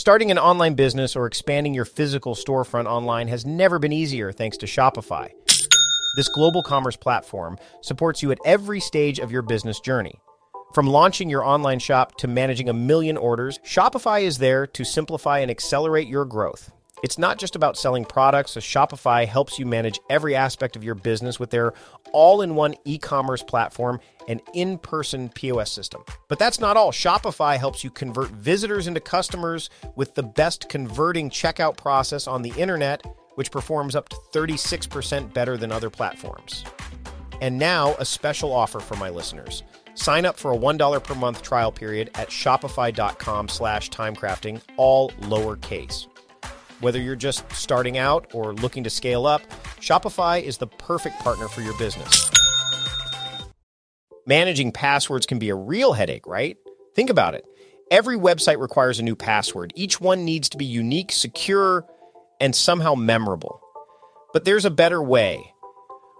Starting an online business or expanding your physical storefront online has never been easier thanks to Shopify. This global commerce platform supports you at every stage of your business journey. From launching your online shop to managing a million orders, Shopify is there to simplify and accelerate your growth. It's not just about selling products, so Shopify helps you manage every aspect of your business with their all in one e commerce platform and in person POS system. But that's not all. Shopify helps you convert visitors into customers with the best converting checkout process on the internet, which performs up to 36% better than other platforms. And now, a special offer for my listeners. Sign up for a $1 per month trial period at shopify.com slash timecrafting, all lowercase. Whether you're just starting out or looking to scale up, Shopify is the perfect partner for your business. Managing passwords can be a real headache, right? Think about it. Every website requires a new password. Each one needs to be unique, secure, and somehow memorable. But there's a better way.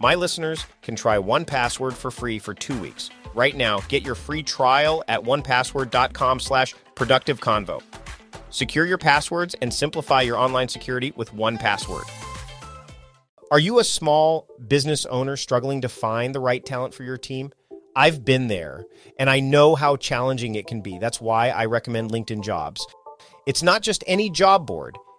my listeners can try 1Password for free for two weeks. Right now, get your free trial at onepassword.com slash productive convo. Secure your passwords and simplify your online security with 1Password. Are you a small business owner struggling to find the right talent for your team? I've been there and I know how challenging it can be. That's why I recommend LinkedIn Jobs. It's not just any job board.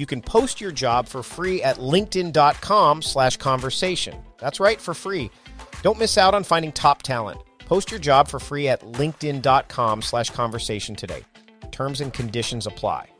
you can post your job for free at linkedin.com slash conversation. That's right, for free. Don't miss out on finding top talent. Post your job for free at linkedin.com slash conversation today. Terms and conditions apply.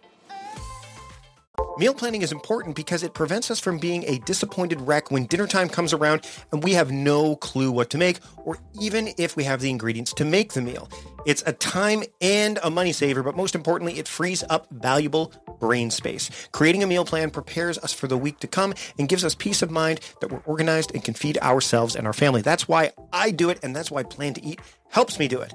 Meal planning is important because it prevents us from being a disappointed wreck when dinner time comes around and we have no clue what to make, or even if we have the ingredients to make the meal. It's a time and a money saver, but most importantly, it frees up valuable brain space. Creating a meal plan prepares us for the week to come and gives us peace of mind that we're organized and can feed ourselves and our family. That's why I do it, and that's why Plan to Eat helps me do it.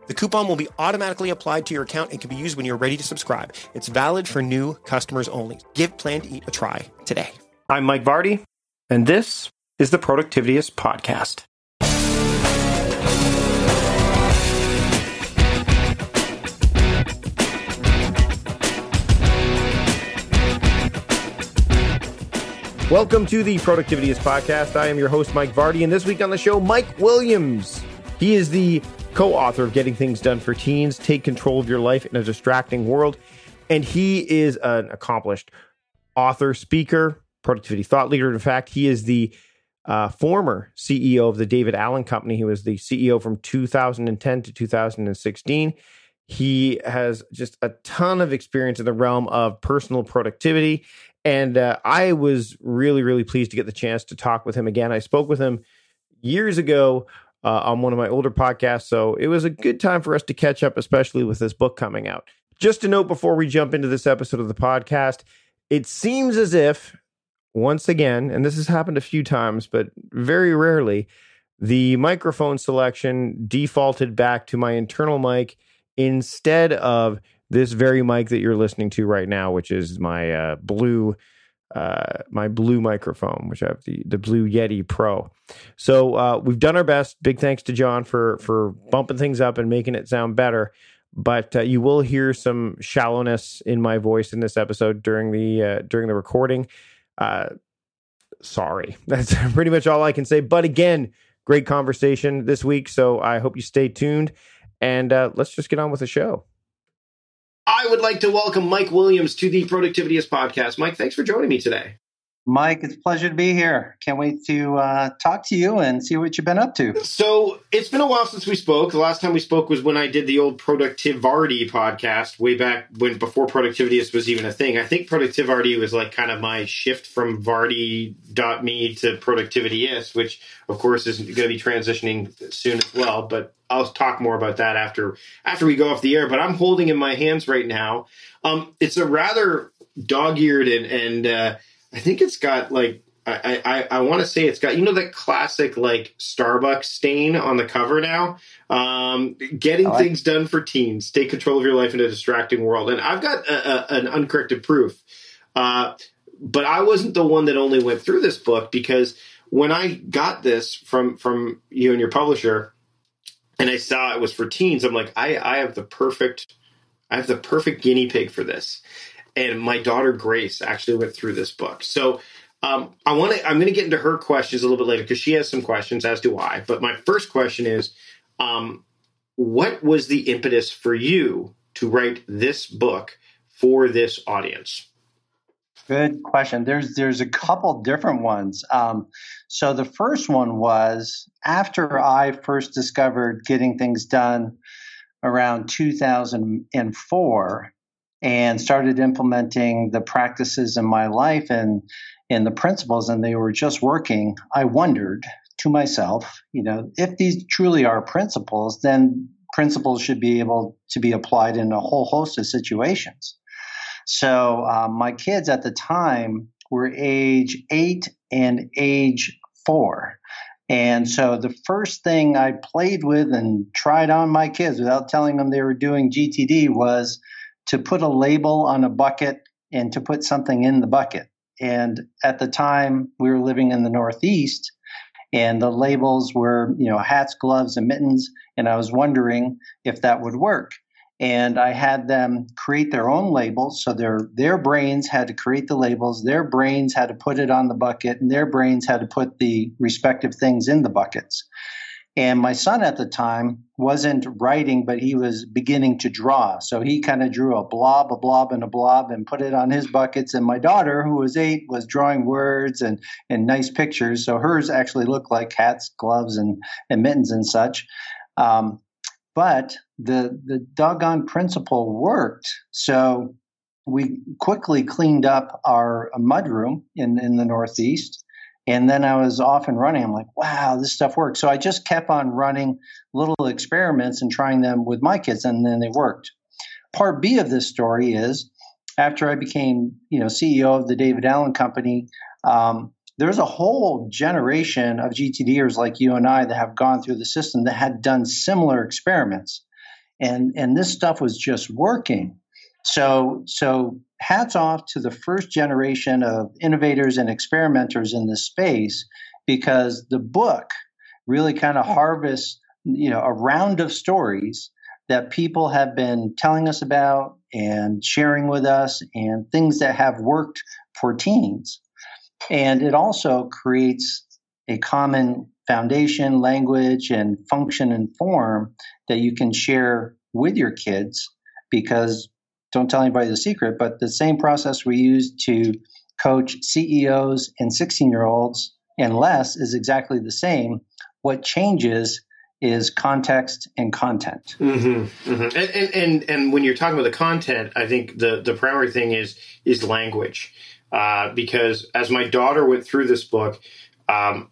The coupon will be automatically applied to your account and can be used when you're ready to subscribe. It's valid for new customers only. Give Plan to Eat a try today. I'm Mike Vardy, and this is the Productivityist Podcast. Welcome to the Productivityist Podcast. I am your host, Mike Vardy, and this week on the show, Mike Williams. He is the co author of Getting Things Done for Teens Take Control of Your Life in a Distracting World. And he is an accomplished author, speaker, productivity thought leader. In fact, he is the uh, former CEO of the David Allen Company. He was the CEO from 2010 to 2016. He has just a ton of experience in the realm of personal productivity. And uh, I was really, really pleased to get the chance to talk with him again. I spoke with him years ago uh, on one of my older podcasts. So it was a good time for us to catch up, especially with this book coming out. Just a note before we jump into this episode of the podcast, it seems as if, once again, and this has happened a few times, but very rarely, the microphone selection defaulted back to my internal mic instead of this very mic that you're listening to right now, which is my uh, blue uh, my blue microphone, which I have the the Blue Yeti Pro. So uh, we've done our best. Big thanks to John for for bumping things up and making it sound better. But uh, you will hear some shallowness in my voice in this episode during the uh, during the recording. Uh, sorry, that's pretty much all I can say. But again, great conversation this week. So I hope you stay tuned, and uh, let's just get on with the show. I would like to welcome Mike Williams to the Productivityist podcast. Mike, thanks for joining me today. Mike, it's a pleasure to be here. Can't wait to uh, talk to you and see what you've been up to. So it's been a while since we spoke. The last time we spoke was when I did the old Productivarty podcast, way back when before Productivityist was even a thing. I think Productivarty was like kind of my shift from Vardy.me to Productivityist, which of course is going to be transitioning soon as well. But I'll talk more about that after after we go off the air. But I'm holding in my hands right now. Um, it's a rather dog-eared and and uh, I think it's got like I I, I want to say it's got you know that classic like Starbucks stain on the cover now. Um, getting like things done for teens. Take control of your life in a distracting world. And I've got a, a, an uncorrected proof. Uh, but I wasn't the one that only went through this book because when I got this from from you and your publisher, and I saw it was for teens, I'm like, I I have the perfect I have the perfect guinea pig for this and my daughter Grace actually went through this book. So um, I want to. I'm going to get into her questions a little bit later because she has some questions, as do I. But my first question is, um, what was the impetus for you to write this book for this audience? Good question. There's there's a couple different ones. Um, so the first one was after I first discovered getting things done around 2004 and started implementing the practices in my life and and the principles and they were just working. I wondered to myself you know if these truly are principles then principles should be able to be applied in a whole host of situations. So um, my kids at the time were age eight and age four. And so the first thing i played with and tried on my kids without telling them they were doing gtd was to put a label on a bucket and to put something in the bucket. And at the time, we were living in the Northeast, and the labels were, you know, hats, gloves, and mittens. And I was wondering if that would work. And I had them create their own labels. So their their brains had to create the labels, their brains had to put it on the bucket, and their brains had to put the respective things in the buckets. And my son at the time wasn't writing, but he was beginning to draw. So he kind of drew a blob, a blob, and a blob and put it on his buckets. And my daughter, who was eight, was drawing words and, and nice pictures. So hers actually looked like hats, gloves, and, and mittens and such. Um, but the, the doggone principle worked. So we quickly cleaned up our mudroom in, in the Northeast and then I was off and running. I'm like, wow, this stuff works. So I just kept on running little experiments and trying them with my kids, and then they worked. Part B of this story is after I became, you know, CEO of the David Allen Company, um, there's a whole generation of GTDers like you and I that have gone through the system that had done similar experiments, and and this stuff was just working. So so hats off to the first generation of innovators and experimenters in this space because the book really kind of harvests you know a round of stories that people have been telling us about and sharing with us and things that have worked for teens. And it also creates a common foundation language and function and form that you can share with your kids because don't tell anybody the secret, but the same process we use to coach CEOs and 16 year olds and less is exactly the same. What changes is context and content. Mm-hmm, mm-hmm. And, and, and when you're talking about the content, I think the the primary thing is is language, uh, because as my daughter went through this book, um,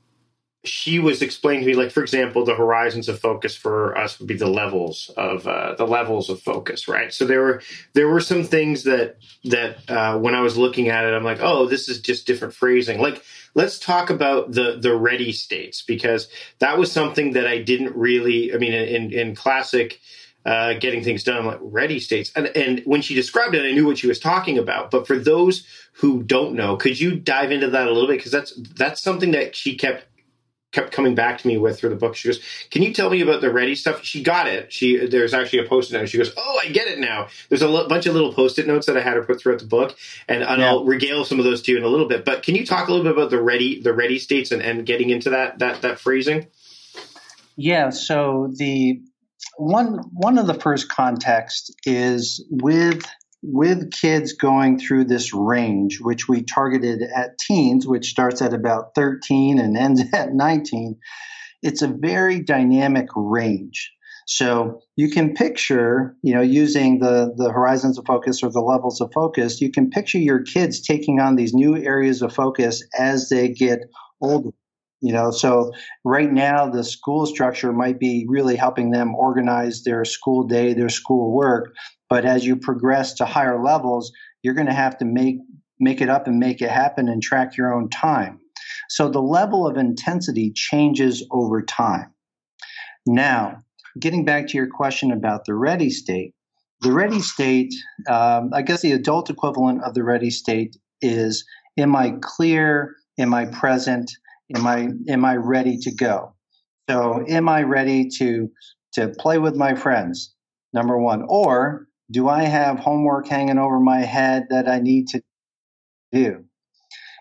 she was explaining to me, like for example, the horizons of focus for us would be the levels of uh, the levels of focus, right? So there were there were some things that that uh, when I was looking at it, I'm like, oh, this is just different phrasing. Like let's talk about the the ready states because that was something that I didn't really. I mean, in in classic uh, getting things done, like ready states. And, and when she described it, I knew what she was talking about. But for those who don't know, could you dive into that a little bit? Because that's that's something that she kept kept coming back to me with through the book. She goes, "Can you tell me about the ready stuff?" She got it. She there's actually a post-it note. She goes, "Oh, I get it now." There's a l- bunch of little post-it notes that I had her put throughout the book, and, and yeah. I'll regale some of those to you in a little bit. But can you talk a little bit about the ready the ready states and, and getting into that that that phrasing? Yeah. So the one one of the first contexts is with with kids going through this range, which we targeted at teens, which starts at about 13 and ends at 19, it's a very dynamic range. So you can picture, you know, using the, the horizons of focus or the levels of focus, you can picture your kids taking on these new areas of focus as they get older. You know, so right now the school structure might be really helping them organize their school day, their school work. But as you progress to higher levels, you're going to have to make make it up and make it happen and track your own time. So the level of intensity changes over time. Now, getting back to your question about the ready state, the ready state, um, I guess the adult equivalent of the ready state is am I clear? Am I present? Am I am I ready to go? So am I ready to to play with my friends? Number one, or do I have homework hanging over my head that I need to do?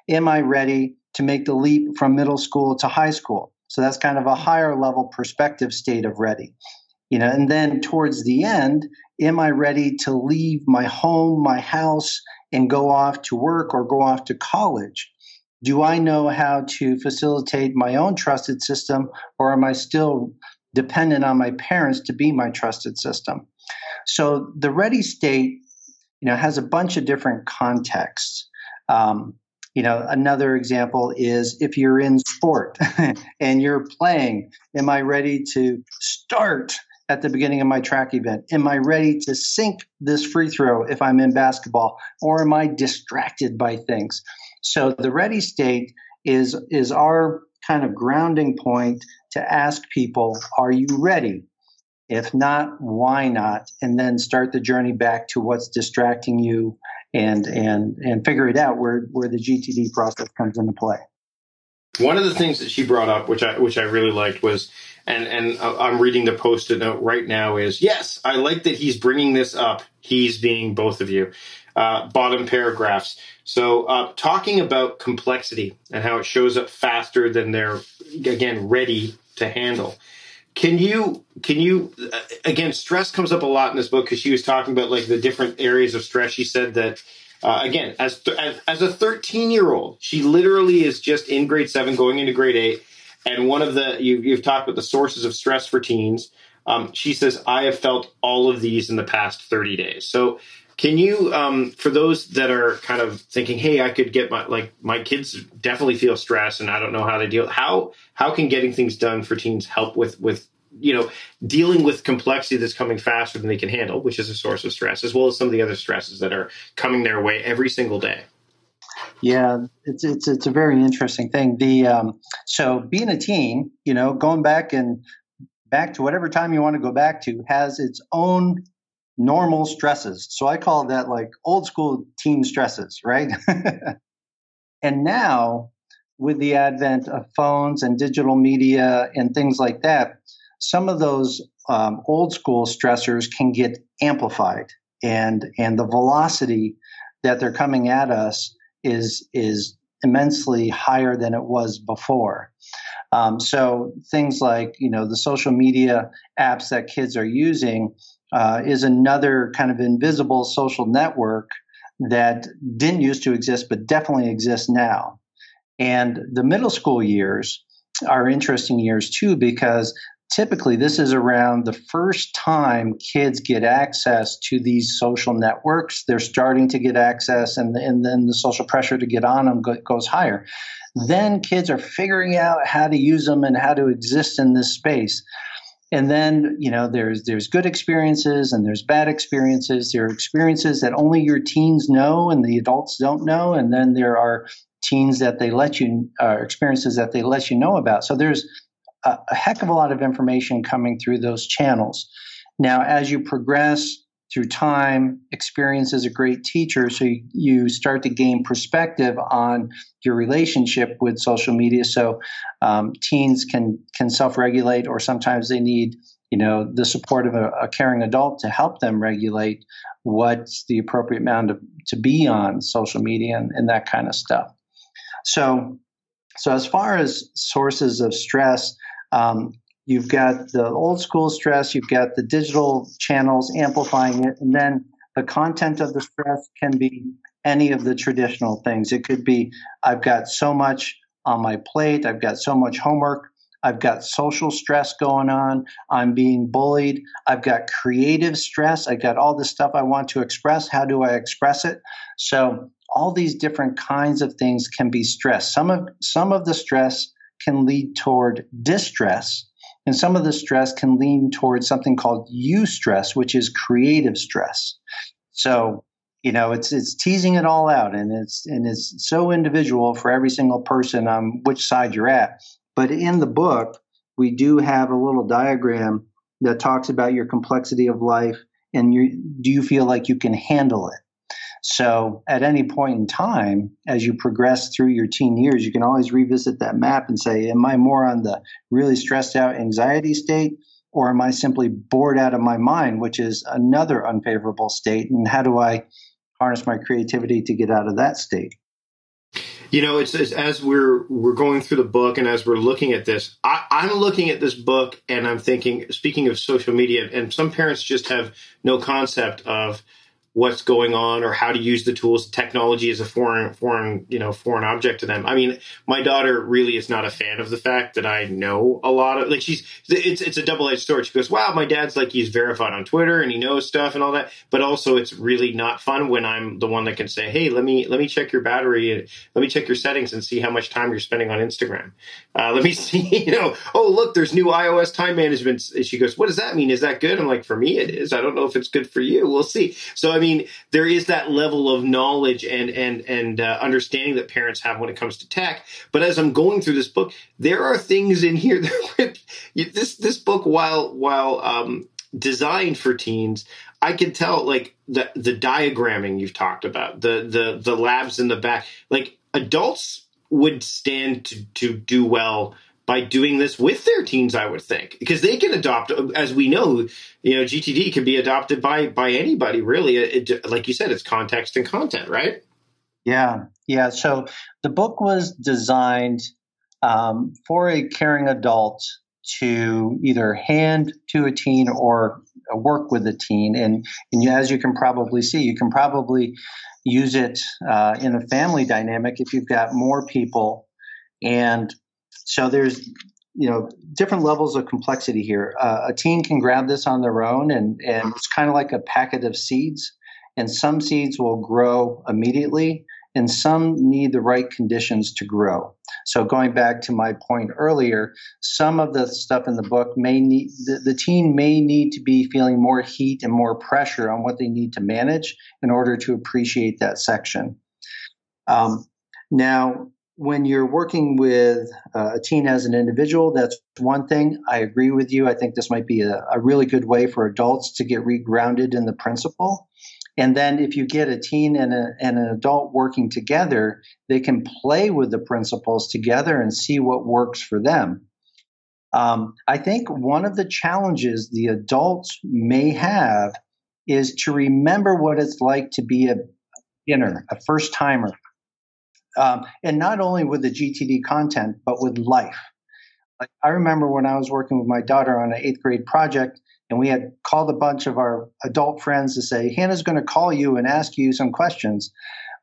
Am I ready to make the leap from middle school to high school? So that's kind of a higher level perspective state of ready. You know, and then towards the end, am I ready to leave my home, my house, and go off to work or go off to college? Do I know how to facilitate my own trusted system, or am I still dependent on my parents to be my trusted system? So the ready state, you know, has a bunch of different contexts. Um, you know, another example is if you're in sport and you're playing, am I ready to start at the beginning of my track event? Am I ready to sink this free throw if I'm in basketball? Or am I distracted by things? So the ready state is is our kind of grounding point to ask people, are you ready? If not, why not? And then start the journey back to what's distracting you and and and figure it out where where the GTD process comes into play. One of the things that she brought up, which I which I really liked, was and and I'm reading the post-it note right now. Is yes, I like that he's bringing this up. He's being both of you. Uh, bottom paragraphs. So uh, talking about complexity and how it shows up faster than they're again ready to handle. Can you can you uh, again? Stress comes up a lot in this book because she was talking about like the different areas of stress. She said that uh, again, as, th- as as a 13 year old, she literally is just in grade seven, going into grade eight. And one of the you, you've talked about the sources of stress for teens. Um, she says, I have felt all of these in the past 30 days. So can you, um, for those that are kind of thinking, "Hey, I could get my like my kids definitely feel stress, and I don't know how to deal." How how can getting things done for teens help with with you know dealing with complexity that's coming faster than they can handle, which is a source of stress, as well as some of the other stresses that are coming their way every single day. Yeah, it's it's it's a very interesting thing. The um, so being a teen, you know, going back and back to whatever time you want to go back to has its own normal stresses. So I call that like old school teen stresses, right? and now, with the advent of phones and digital media and things like that, some of those um, old school stressors can get amplified, and and the velocity that they're coming at us is is immensely higher than it was before. Um, so things like you know the social media apps that kids are using uh, is another kind of invisible social network that didn't used to exist, but definitely exists now. And the middle school years are interesting years too, because typically this is around the first time kids get access to these social networks. They're starting to get access, and, and then the social pressure to get on them goes higher. Then kids are figuring out how to use them and how to exist in this space and then you know there's there's good experiences and there's bad experiences. There are experiences that only your teens know and the adults don't know. And then there are teens that they let you uh, experiences that they let you know about. So there's a, a heck of a lot of information coming through those channels. Now, as you progress through time, experience as a great teacher, so you, you start to gain perspective on your relationship with social media. So um, teens can can self regulate, or sometimes they need you know the support of a, a, caring adult to help them regulate what's the appropriate amount of, to be on social media and, and that kind of stuff. So, so as far as sources of stress, um, you've got the old school stress, you've got the digital channels amplifying it, and then the content of the stress can be any of the traditional things. It could be I've got so much on my plate, I've got so much homework, I've got social stress going on. I'm being bullied. I've got creative stress. I've got all this stuff I want to express. How do I express it? So all these different kinds of things can be stress. Some of some of the stress can lead toward distress, and some of the stress can lean towards something called eustress, which is creative stress. So you know it's it's teasing it all out and it's and it's so individual for every single person on which side you're at but in the book, we do have a little diagram that talks about your complexity of life and you, do you feel like you can handle it? So at any point in time, as you progress through your teen years, you can always revisit that map and say, Am I more on the really stressed out anxiety state? Or am I simply bored out of my mind, which is another unfavorable state? And how do I harness my creativity to get out of that state? You know, it's, it's, as we're we're going through the book and as we're looking at this, I, I'm looking at this book and I'm thinking. Speaking of social media, and some parents just have no concept of what's going on or how to use the tools. Technology is a foreign, foreign, you know, foreign object to them. I mean, my daughter really is not a fan of the fact that I know a lot of like she's it's it's a double edged sword. She goes, "Wow, my dad's like he's verified on Twitter and he knows stuff and all that." But also, it's really not fun when I'm the one that can say, "Hey, let me let me check your battery and let me check your settings and see how much time you're spending on Instagram. Uh, let me see, you know, oh look, there's new iOS time management." She goes, "What does that mean? Is that good?" I'm like, "For me, it is. I don't know if it's good for you. We'll see." So I mean there is that level of knowledge and and and uh, understanding that parents have when it comes to tech. But as I'm going through this book, there are things in here that this this book, while while um, designed for teens, I can tell like the the diagramming you've talked about, the the the labs in the back, like adults would stand to to do well by doing this with their teens, I would think, because they can adopt, as we know, you know, GTD can be adopted by by anybody, really. It, like you said, it's context and content, right? Yeah, yeah. So the book was designed um, for a caring adult to either hand to a teen or work with a teen, and and as you can probably see, you can probably use it uh, in a family dynamic if you've got more people and so there's you know different levels of complexity here. Uh, a teen can grab this on their own, and and it's kind of like a packet of seeds. And some seeds will grow immediately, and some need the right conditions to grow. So going back to my point earlier, some of the stuff in the book may need the, the teen may need to be feeling more heat and more pressure on what they need to manage in order to appreciate that section. Um, now, when you're working with uh, a teen as an individual, that's one thing. I agree with you. I think this might be a, a really good way for adults to get regrounded in the principle. And then if you get a teen and, a, and an adult working together, they can play with the principles together and see what works for them. Um, I think one of the challenges the adults may have is to remember what it's like to be a beginner, a first timer, um, and not only with the GTD content, but with life. Like I remember when I was working with my daughter on an eighth grade project, and we had called a bunch of our adult friends to say, Hannah's going to call you and ask you some questions.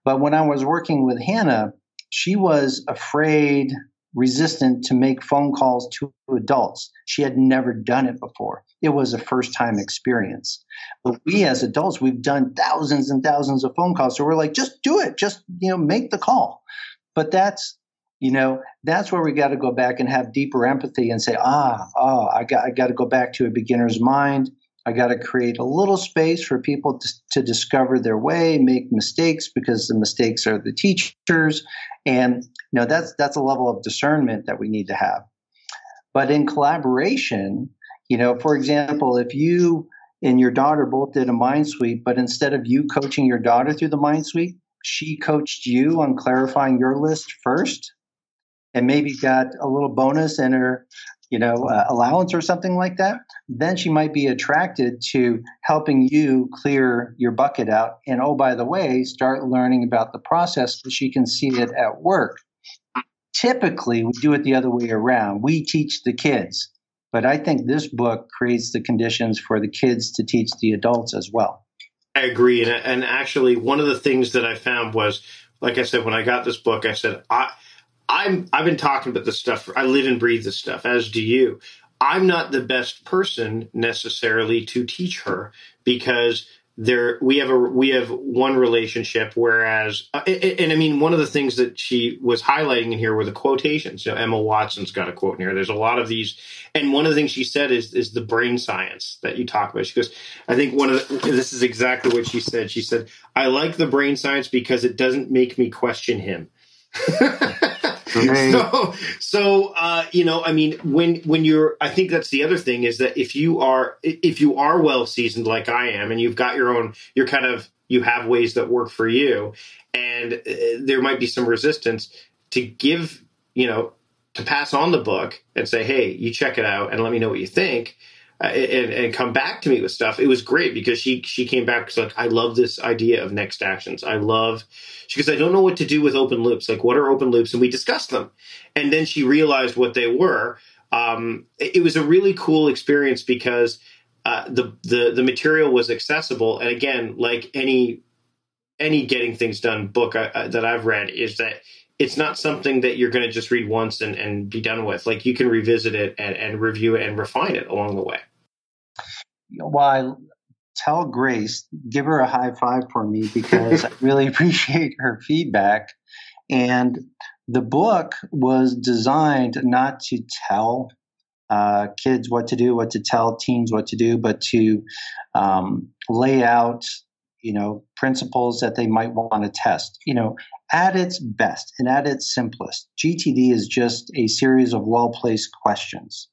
But when I was working with Hannah, she was afraid resistant to make phone calls to adults. She had never done it before. It was a first time experience. But we as adults, we've done thousands and thousands of phone calls. So we're like, just do it. Just, you know, make the call. But that's, you know, that's where we got to go back and have deeper empathy and say, ah, oh, I got, I got to go back to a beginner's mind. I got to create a little space for people to, to, discover their way, make mistakes because the mistakes are the teachers, and you know that's that's a level of discernment that we need to have. But in collaboration, you know, for example, if you and your daughter both did a mind sweep, but instead of you coaching your daughter through the mind sweep, she coached you on clarifying your list first and maybe got a little bonus in her you know uh, allowance or something like that then she might be attracted to helping you clear your bucket out. And oh by the way start learning about the process so she can see it at work. Typically we do it the other way around. We teach the kids. But i think this book creates the conditions for the kids to teach the adults as well. I agree. And, and actually one of the things that i found was like i said when i got this book i said i I'm I've been talking about this stuff. I live and breathe this stuff, as do you. I'm not the best person necessarily to teach her because there we have a we have one relationship whereas uh, and, and, i mean one of the things that she was highlighting in here were the quotations you know emma watson's got a quote in here there's a lot of these and one of the things she said is is the brain science that you talk about she goes i think one of the, this is exactly what she said she said i like the brain science because it doesn't make me question him So, so uh, you know, I mean, when when you're, I think that's the other thing is that if you are if you are well seasoned like I am, and you've got your own, you're kind of you have ways that work for you, and uh, there might be some resistance to give, you know, to pass on the book and say, hey, you check it out and let me know what you think uh, and, and come back to me with stuff. It was great because she she came back because like I love this idea of next actions. I love she goes I don't know what to do with open loops. Like what are open loops? And we discussed them, and then she realized what they were. Um, it, it, was a really cool experience because uh, the the the material was accessible, and again, like any any getting things done book I, uh, that I've read is that it's not something that you're going to just read once and, and be done with. Like you can revisit it and, and review it and refine it along the way. Well, I tell Grace, give her a high five for me because I really appreciate her feedback. And the book was designed not to tell uh, kids what to do, what to tell teens what to do, but to um, lay out, you know, principles that they might want to test. You know, at its best and at its simplest, GTD is just a series of well placed questions.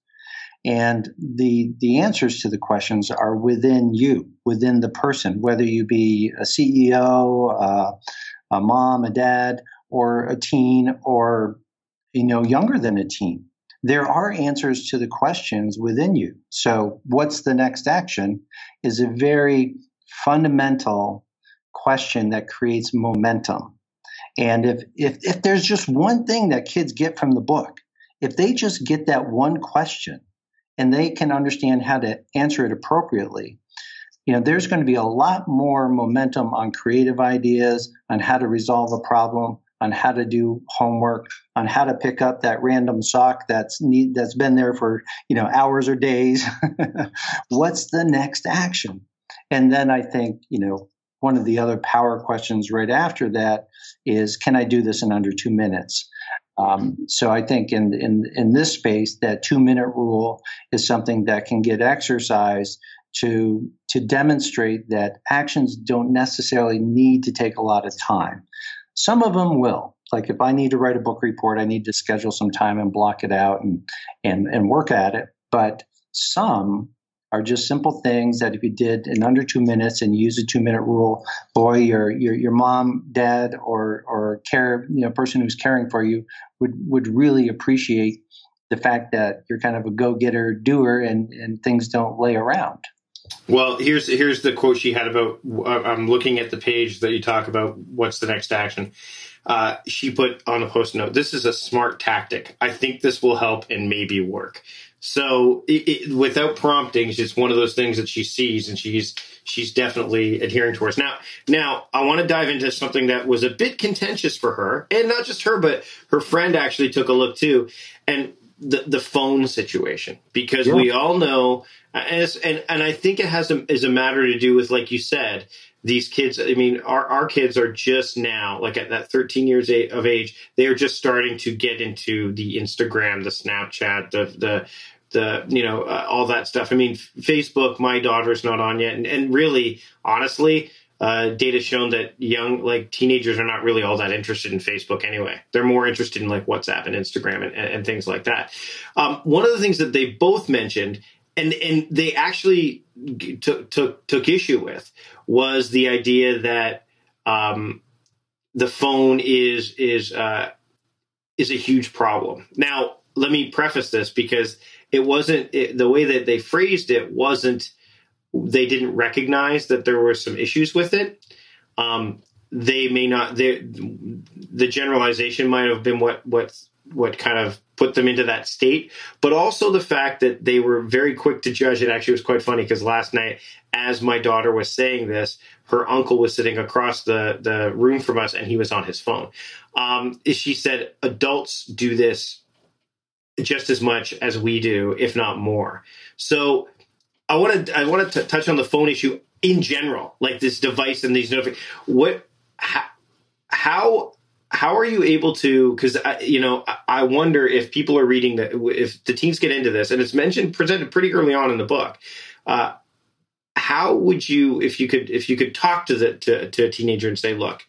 And the, the answers to the questions are within you, within the person, whether you be a CEO, uh, a mom, a dad, or a teen, or you know younger than a teen. There are answers to the questions within you. So, what's the next action? Is a very fundamental question that creates momentum. And if, if, if there's just one thing that kids get from the book, if they just get that one question and they can understand how to answer it appropriately, you know, there's going to be a lot more momentum on creative ideas, on how to resolve a problem, on how to do homework, on how to pick up that random sock that's need that's been there for you know hours or days. What's the next action? And then I think you know one of the other power questions right after that is can I do this in under two minutes? Um, so I think in, in, in this space, that two minute rule is something that can get exercised to, to demonstrate that actions don't necessarily need to take a lot of time. Some of them will. Like if I need to write a book report, I need to schedule some time and block it out and, and, and work at it. But some are just simple things that if you did in under two minutes and you use a two minute rule, boy, your your your mom, dad, or or care you know person who's caring for you would would really appreciate the fact that you're kind of a go getter doer and and things don't lay around. Well, here's here's the quote she had about. Uh, I'm looking at the page that you talk about. What's the next action? Uh, she put on a post note. This is a smart tactic. I think this will help and maybe work. So it, it, without prompting, it's just one of those things that she sees, and she's she's definitely adhering towards. Now, now I want to dive into something that was a bit contentious for her, and not just her, but her friend actually took a look too, and the the phone situation because yeah. we all know, and, and and I think it has a, is a matter to do with like you said, these kids i mean our, our kids are just now like at that 13 years of age they are just starting to get into the instagram the snapchat the the the you know uh, all that stuff. I mean, Facebook. My daughter's not on yet, and, and really, honestly, uh, data shown that young like teenagers are not really all that interested in Facebook anyway. They're more interested in like WhatsApp and Instagram and, and, and things like that. Um, one of the things that they both mentioned, and and they actually took took took issue with was the idea that um, the phone is is uh, is a huge problem. Now, let me preface this because it wasn't it, the way that they phrased it wasn't they didn't recognize that there were some issues with it. Um, they may not. The generalization might have been what what what kind of put them into that state, but also the fact that they were very quick to judge. It actually was quite funny because last night, as my daughter was saying this, her uncle was sitting across the the room from us, and he was on his phone. Um, she said, "Adults do this just as much as we do, if not more." So I want to I want to touch on the phone issue in general, like this device and these notifications. What how, how how are you able to because you know i wonder if people are reading that if the teens get into this and it's mentioned presented pretty early on in the book uh, how would you if you could if you could talk to the to, to a teenager and say look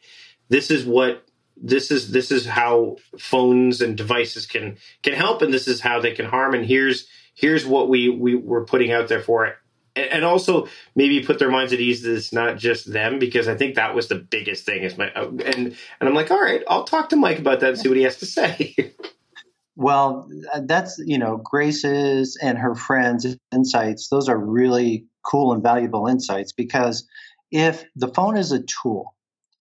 this is what this is this is how phones and devices can can help and this is how they can harm and here's here's what we we were putting out there for it and also maybe put their minds at ease that it's not just them because I think that was the biggest thing. Is my uh, and and I'm like, all right, I'll talk to Mike about that and see what he has to say. well, that's you know Grace's and her friends' insights. Those are really cool and valuable insights because if the phone is a tool,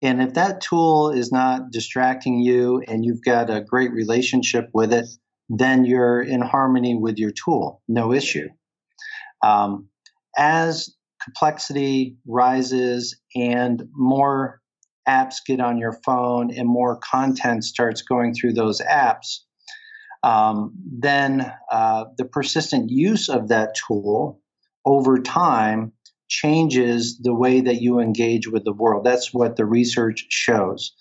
and if that tool is not distracting you and you've got a great relationship with it, then you're in harmony with your tool, no issue. Um, as complexity rises and more apps get on your phone and more content starts going through those apps, um, then uh, the persistent use of that tool over time changes the way that you engage with the world. That's what the research shows.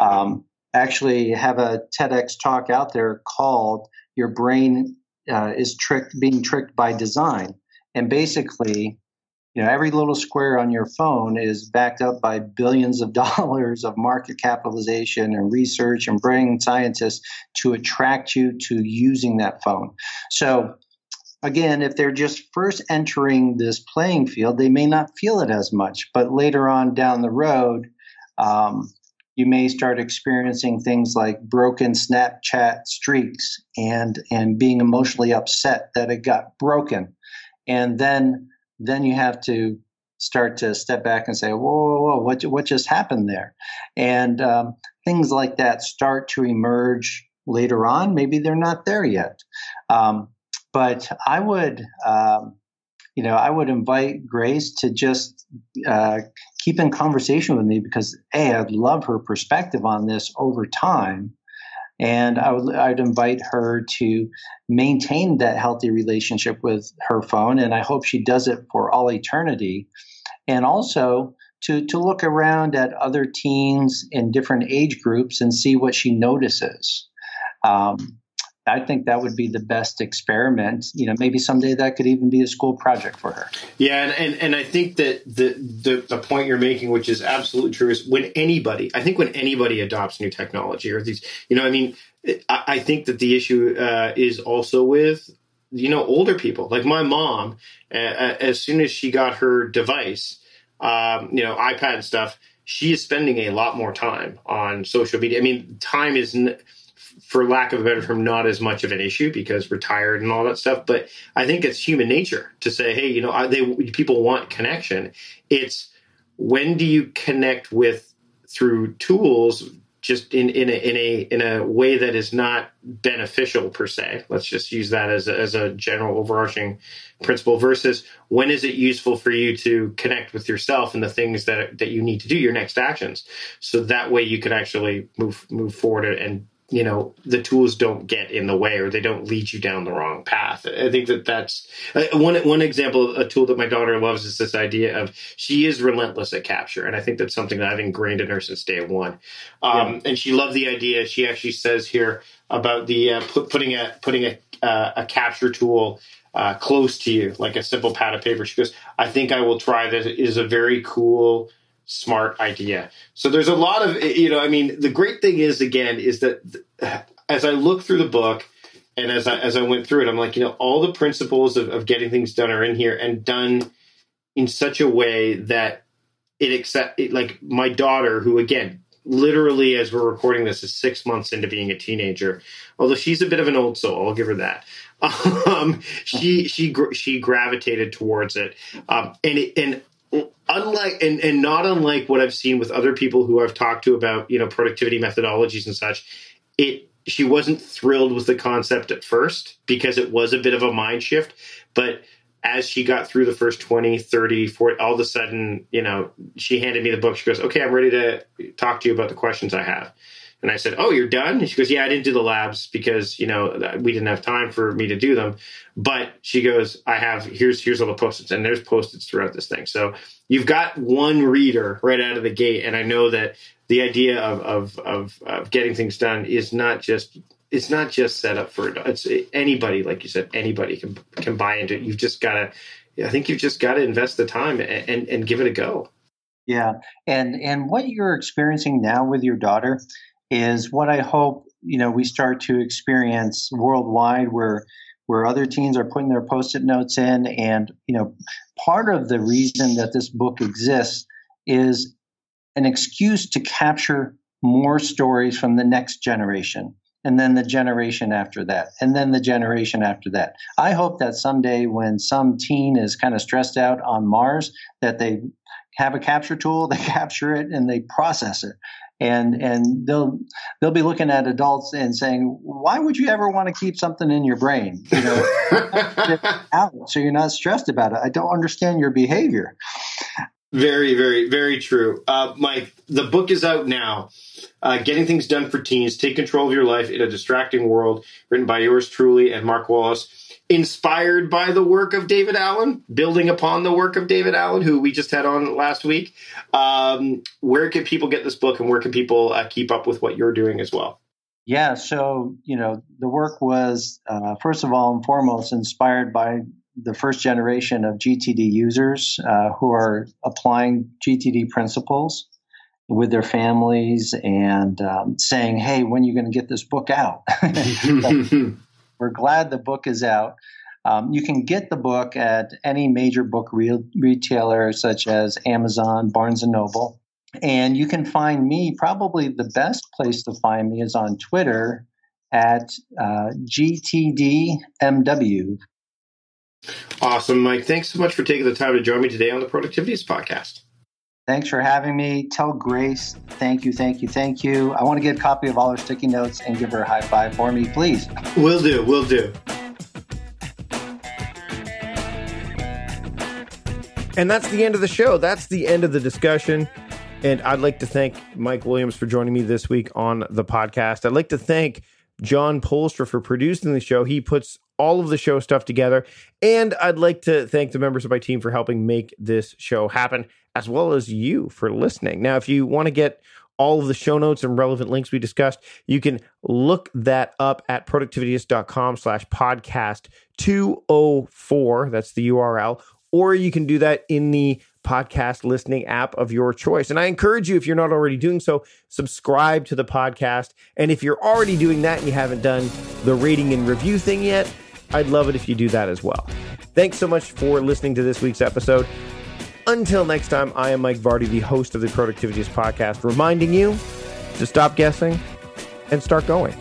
Um, actually, have a TEDx talk out there called "Your Brain uh, is Tricked, Being Tricked by Design." And basically, you know, every little square on your phone is backed up by billions of dollars of market capitalization and research and brain scientists to attract you to using that phone. So, again, if they're just first entering this playing field, they may not feel it as much. But later on down the road, um, you may start experiencing things like broken Snapchat streaks and and being emotionally upset that it got broken and then then you have to start to step back and say, whoa, whoa, whoa, what, what just happened there? And um, things like that start to emerge later on. Maybe they're not there yet. Um, but I would, um, you know, I would invite Grace to just uh, keep in conversation with me because, A, I'd love her perspective on this over time. And I would I'd invite her to maintain that healthy relationship with her phone, and I hope she does it for all eternity. And also to to look around at other teens in different age groups and see what she notices. Um, I think that would be the best experiment. You know, maybe someday that could even be a school project for her. Yeah, and, and, and I think that the, the the point you're making, which is absolutely true, is when anybody, I think when anybody adopts new technology or these, you know, I mean, I, I think that the issue uh, is also with you know older people, like my mom. Uh, as soon as she got her device, um, you know, iPad and stuff, she is spending a lot more time on social media. I mean, time is. N- for lack of a better term, not as much of an issue because retired and all that stuff. But I think it's human nature to say, hey, you know, I, they people want connection. It's when do you connect with through tools just in, in a in a in a way that is not beneficial per se. Let's just use that as a, as a general overarching principle. Versus when is it useful for you to connect with yourself and the things that that you need to do, your next actions, so that way you can actually move move forward and you know the tools don't get in the way or they don't lead you down the wrong path. I think that that's uh, one one example a tool that my daughter loves is this idea of she is relentless at capture and i think that's something that i've ingrained in her since day one. Um, yeah. and she loved the idea. She actually says here about the uh, put, putting a putting a, uh, a capture tool uh, close to you like a simple pad of paper. She goes i think i will try this it is a very cool smart idea. So there's a lot of, you know, I mean, the great thing is, again, is that as I look through the book, and as I as I went through it, I'm like, you know, all the principles of, of getting things done are in here and done in such a way that it accept it, like my daughter, who again, literally as we're recording this, is six months into being a teenager. Although she's a bit of an old soul, I'll give her that. Um, she she she gravitated towards it, um, and it, and unlike and, and not unlike what I've seen with other people who I've talked to about you know productivity methodologies and such, it she wasn't thrilled with the concept at first because it was a bit of a mind shift, but as she got through the first 20, 30, 40, all of a sudden, you know, she handed me the book. She goes, okay, I'm ready to talk to you about the questions I have. And I said, "Oh, you're done?" And she goes, "Yeah, I didn't do the labs because you know we didn't have time for me to do them." But she goes, "I have here's here's all the post-its, and there's post-its throughout this thing." So you've got one reader right out of the gate, and I know that the idea of of of, of getting things done is not just it's not just set up for it's anybody like you said anybody can can buy into it. You've just got to I think you've just got to invest the time and, and, and give it a go. Yeah, and and what you're experiencing now with your daughter is what I hope you know we start to experience worldwide, where where other teens are putting their post-it notes in, and you know part of the reason that this book exists is an excuse to capture more stories from the next generation and then the generation after that, and then the generation after that. I hope that someday when some teen is kind of stressed out on Mars, that they have a capture tool, they capture it, and they process it. And and they'll they'll be looking at adults and saying, why would you ever want to keep something in your brain? You know, out so you're not stressed about it. I don't understand your behavior. Very, very, very true. Uh, Mike, the book is out now. Uh, Getting Things Done for Teens Take Control of Your Life in a Distracting World, written by yours truly and Mark Wallace. Inspired by the work of David Allen, building upon the work of David Allen, who we just had on last week. Um, where can people get this book and where can people uh, keep up with what you're doing as well? Yeah, so, you know, the work was, uh, first of all and foremost, inspired by the first generation of GTD users uh, who are applying GTD principles with their families and um, saying, "Hey, when are you going to get this book out?" we're glad the book is out. Um, you can get the book at any major book re- retailer such as Amazon, Barnes and Noble, and you can find me. Probably the best place to find me is on Twitter at uh, GTDMW Awesome, Mike. Thanks so much for taking the time to join me today on the Productivityist podcast. Thanks for having me. Tell Grace, thank you, thank you, thank you. I want to get a copy of all her sticky notes and give her a high five for me, please. Will do, will do. And that's the end of the show. That's the end of the discussion. And I'd like to thank Mike Williams for joining me this week on the podcast. I'd like to thank John Polstra for producing the show. He puts all of the show stuff together. And I'd like to thank the members of my team for helping make this show happen, as well as you for listening. Now, if you want to get all of the show notes and relevant links we discussed, you can look that up at productivityist.com slash podcast 204. That's the URL. Or you can do that in the podcast listening app of your choice. And I encourage you, if you're not already doing so, subscribe to the podcast. And if you're already doing that and you haven't done the rating and review thing yet, I'd love it if you do that as well. Thanks so much for listening to this week's episode. Until next time, I am Mike Vardy, the host of the Productivityist podcast, reminding you to stop guessing and start going.